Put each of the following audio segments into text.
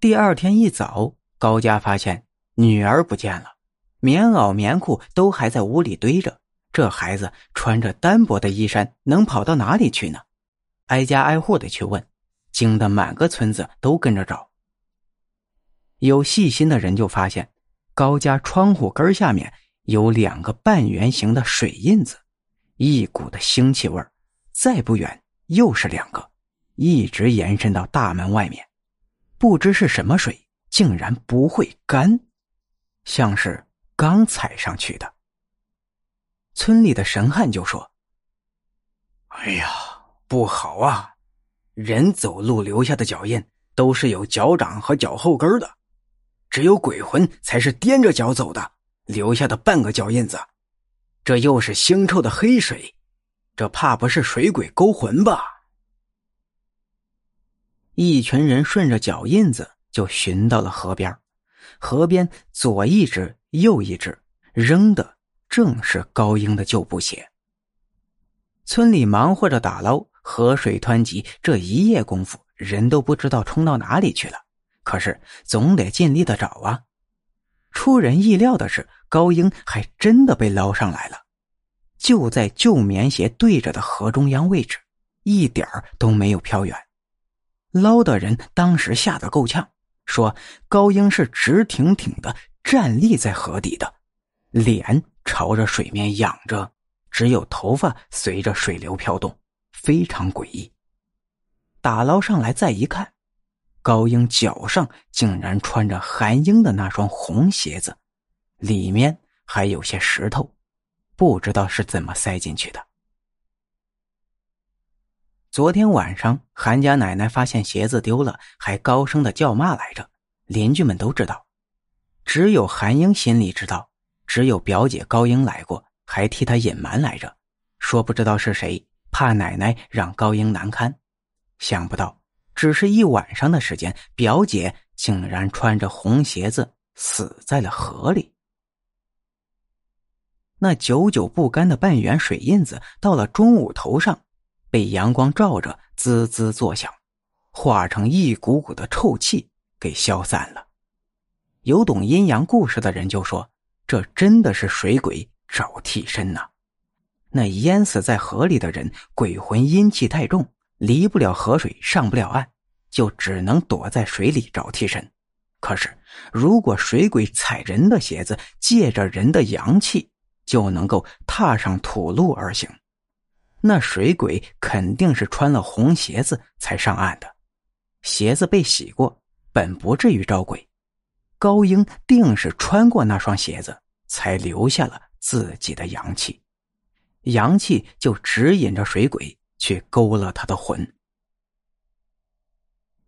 第二天一早，高家发现女儿不见了，棉袄、棉裤都还在屋里堆着。这孩子穿着单薄的衣衫，能跑到哪里去呢？挨家挨户的去问，惊得满个村子都跟着找。有细心的人就发现，高家窗户根下面有两个半圆形的水印子，一股的腥气味再不远又是两个，一直延伸到大门外面。不知是什么水，竟然不会干，像是刚踩上去的。村里的神汉就说：“哎呀，不好啊！人走路留下的脚印都是有脚掌和脚后跟的，只有鬼魂才是踮着脚走的，留下的半个脚印子。这又是腥臭的黑水，这怕不是水鬼勾魂吧？”一群人顺着脚印子就寻到了河边，河边左一只，右一只，扔的正是高英的旧布鞋。村里忙活着打捞，河水湍急，这一夜功夫，人都不知道冲到哪里去了。可是总得尽力的找啊！出人意料的是，高英还真的被捞上来了，就在旧棉鞋对着的河中央位置，一点儿都没有飘远。捞的人当时吓得够呛，说高英是直挺挺的站立在河底的，脸朝着水面仰着，只有头发随着水流飘动，非常诡异。打捞上来再一看，高英脚上竟然穿着韩英的那双红鞋子，里面还有些石头，不知道是怎么塞进去的。昨天晚上，韩家奶奶发现鞋子丢了，还高声的叫骂来着。邻居们都知道，只有韩英心里知道。只有表姐高英来过，还替她隐瞒来着，说不知道是谁，怕奶奶让高英难堪。想不到，只是一晚上的时间，表姐竟然穿着红鞋子死在了河里。那久久不干的半圆水印子，到了中午头上。被阳光照着，滋滋作响，化成一股股的臭气，给消散了。有懂阴阳故事的人就说：“这真的是水鬼找替身呐！那淹死在河里的人，鬼魂阴气太重，离不了河水，上不了岸，就只能躲在水里找替身。可是，如果水鬼踩人的鞋子，借着人的阳气，就能够踏上土路而行。”那水鬼肯定是穿了红鞋子才上岸的，鞋子被洗过，本不至于招鬼。高英定是穿过那双鞋子，才留下了自己的阳气，阳气就指引着水鬼去勾勒他的魂。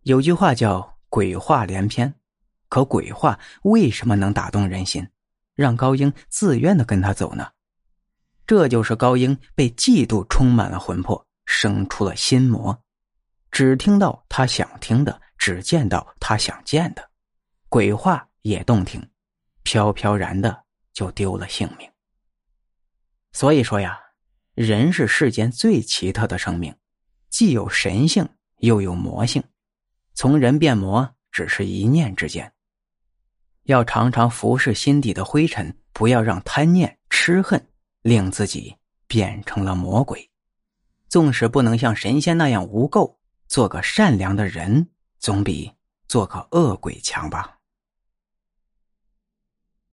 有句话叫“鬼话连篇”，可鬼话为什么能打动人心，让高英自愿的跟他走呢？这就是高英被嫉妒充满了魂魄，生出了心魔，只听到他想听的，只见到他想见的，鬼话也动听，飘飘然的就丢了性命。所以说呀，人是世间最奇特的生命，既有神性，又有魔性，从人变魔只是一念之间。要常常服侍心底的灰尘，不要让贪念、痴恨。令自己变成了魔鬼，纵使不能像神仙那样无垢，做个善良的人，总比做个恶鬼强吧。